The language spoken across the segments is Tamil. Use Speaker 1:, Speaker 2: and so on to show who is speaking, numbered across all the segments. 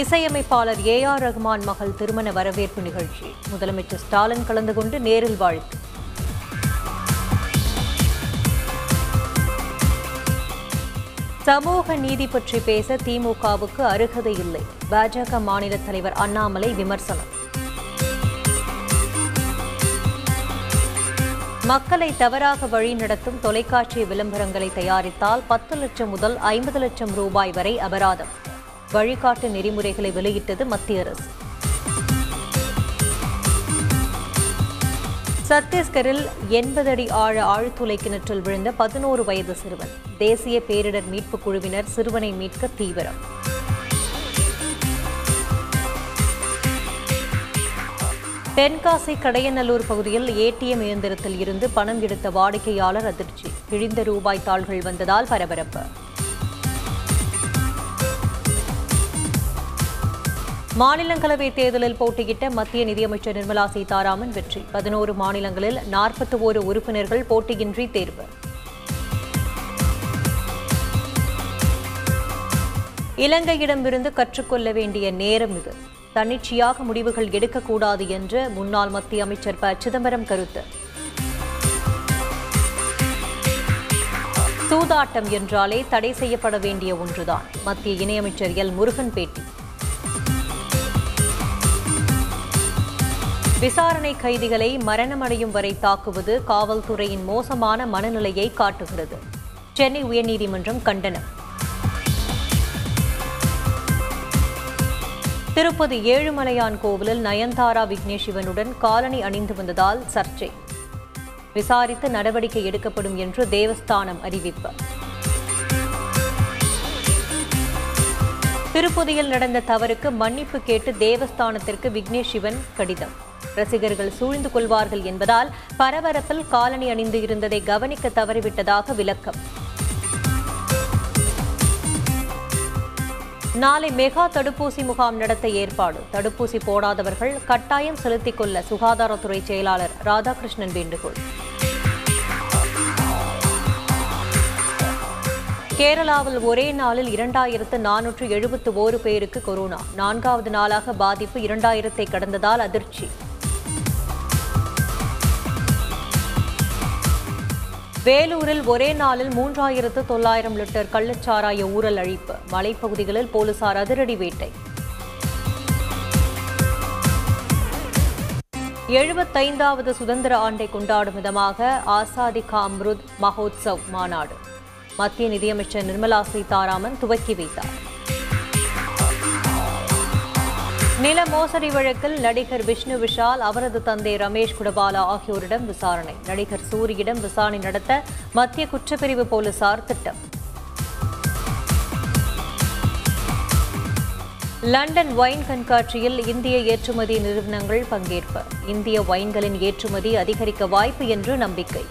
Speaker 1: இசையமைப்பாளர் ஏ ஆர் ரஹ்மான் மகள் திருமண வரவேற்பு நிகழ்ச்சி. முதலமைச்சர் ஸ்டாலின் கலந்து கொண்டு நேரில் வாழ்த்து. சமூக நீதி பற்றி பேச திமுகவுக்கு அருகதை இல்லை. பாஜக மாநில தலைவர் அண்ணாமலை விமர்சனம். மக்களை தவறாக வழி நடத்தும் தொலைக்காட்சி விளம்பரங்களை தயாரித்தால் பத்து லட்சம் முதல் ஐம்பது லட்சம் ரூபாய் வரை அபராதம். வழிகாட்டு நெறிமுறைகளை வெளியிட்டது மத்திய அரசு. சத்தீஸ்கரில் எண்பது அடி ஆழ ஆழ்துளை கிணற்றில் விழுந்த பதினோரு வயது சிறுவன். தேசிய பேரிடர் மீட்புக் குழுவினர் சிறுவனை மீட்க தீவிரம். தென்காசி கடையநல்லூர் பகுதியில் ஏடிஎம் இயந்திரத்தில் இருந்து பணம் எடுத்த வாடிக்கையாளர் அதிர்ச்சி. கிழிந்த ரூபாய் தாள்கள் வந்ததால் பரபரப்பு. மாநிலங்களவை தேர்தலில் போட்டியிட்ட மத்திய நிதியமைச்சர் நிர்மலா சீதாராமன் வெற்றி. பதினோரு மாநிலங்களில் நாற்பத்தி ஓரு உறுப்பினர்கள் போட்டியின்றி தேர்வு. இலங்கையிடமிருந்து கற்றுக்கொள்ள வேண்டிய நேரம் இது. தன்னிச்சையாக முடிவுகள் எடுக்கக்கூடாது என்று முன்னாள் மத்திய அமைச்சர் ப. சிதம்பரம் கருத்து. சூதாட்டம் என்றாலே தடை செய்யப்பட வேண்டிய ஒன்றுதான். மத்திய இணையமைச்சர் எல். முருகன் பேட்டி. விசாரணை கைதிகளை மரணமடையும் வரை தாக்குவது காவல்துறையின் மோசமான மனநிலையை காட்டுகிறது. சென்னை உயர்நீதிமன்றம் கண்டனம். திருப்பதி ஏழுமலையான் கோவிலில் நயன்தாரா விக்னேஷ் சிவனுடன் காலணி அணிந்து வந்ததால் சர்ச்சை. விசாரித்து நடவடிக்கை எடுக்கப்படும் என்று தேவஸ்தானம் அறிவிப்பு. திருப்பதியில் நடந்த தவறுக்கு மன்னிப்பு கேட்டு தேவஸ்தானத்திற்கு விக்னேஷ் சிவன் கடிதம். ரசிகர்கள் சூழ்ந்து கொள்வார்கள் என்பதால் பரபரப்பில் காலணி அணிந்து இருந்ததை கவனிக்க தவறிவிட்டதாக விளக்கம். நாளை மெகா தடுப்பூசி முகாம் நடத்த ஏற்பாடு. தடுப்பூசி போடாதவர்கள் கட்டாயம் செலுத்திக் கொள்ள சுகாதாரத்துறை செயலாளர் ராதாகிருஷ்ணன் வேண்டுகோள். கேரளாவில் ஒரே நாளில் இரண்டாயிரத்து நானூற்று எழுபத்து ஓரு பேருக்கு கொரோனா. நான்காவது நாளாக பாதிப்பு இரண்டாயிரத்தை கடந்ததால் அதிர்ச்சி. வேலூரில் ஒரே நாளில் மூன்றாயிரத்து தொள்ளாயிரம் லிட்டர் கள்ளச்சாராய ஊரல் அழிப்பு. மலைப்பகுதிகளில் போலீசார் அதிரடி வேட்டை. எழுபத்தைந்தாவது சுதந்திர ஆண்டை கொண்டாடும் விதமாக ஆசாதிகா அம்ருத் மகோத்சவ் மாநாடு. மத்திய நிதியமைச்சர் நிர்மலா சீதாராமன் துவக்கி வைத்தார். நில மோசடி வழக்கில் நடிகர் விஷ்ணு விஷால் அவரது தந்தை ரமேஷ் குடபாலா ஆகியோரிடம் விசாரணை. நடிகர் சூரியிடம் விசாரணை நடத்த மத்திய குற்றப்பிரிவு போலீசார் திட்டம். லண்டன் வைன் கண்காட்சியில் இந்திய ஏற்றுமதி நிறுவனங்கள் பங்கேற்பு. இந்திய வைன்களின் ஏற்றுமதி அதிகரிக்க வாய்ப்பு என்று நம்பிக்கை.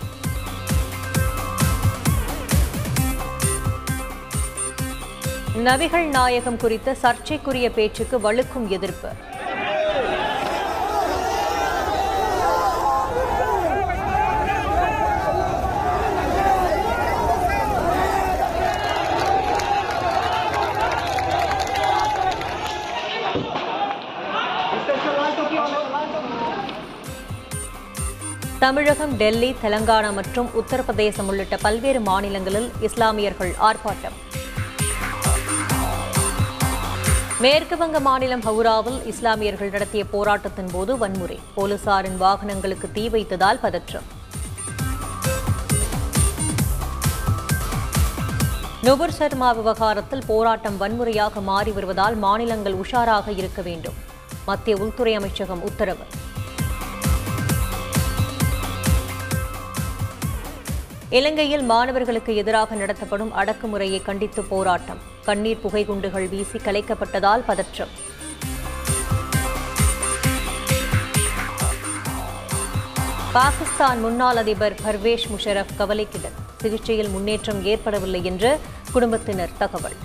Speaker 1: நபிகள் நாயகம் குறித்த சர்ச்சைக்குரிய பேச்சுக்கு வலுக்கும் எதிர்ப்பு. தமிழகம் டெல்லி தெலங்கானா மற்றும் உத்தரப்பிரதேசம் உள்ளிட்ட பல்வேறு மாநிலங்களில் இஸ்லாமியர்கள் ஆர்ப்பாட்டம். மேற்கு வங்க மாநிலம் ஹவுராவில் இஸ்லாமியர்கள் நடத்திய போராட்டத்தின் போது வன்முறை. போலீசாரின் வாகனங்களுக்கு தீ வைத்ததால் பதற்றம். நுபுர் சர்மா விவகாரத்தில் போராட்டம் வன்முறையாக மாறி வருவதால் மாநிலங்கள் உஷாராக இருக்க வேண்டும். மத்திய உள்துறை அமைச்சகம் உத்தரவு. இலங்கையில் மாணவர்களுக்கு எதிராக நடத்தப்படும் அடக்குமுறையை கண்டித்து போராட்டம். கண்ணீர் புகை குண்டுகள் வீசி கலைக்கப்பட்டதால் பதற்றம். பாகிஸ்தான் முன்னாள் அதிபர் பர்வேஷ் முஷரப் கவலைக்கிடர் சிகிச்சையில் முன்னேற்றம் ஏற்படவில்லை என்று குடும்பத்தினர் தகவல்.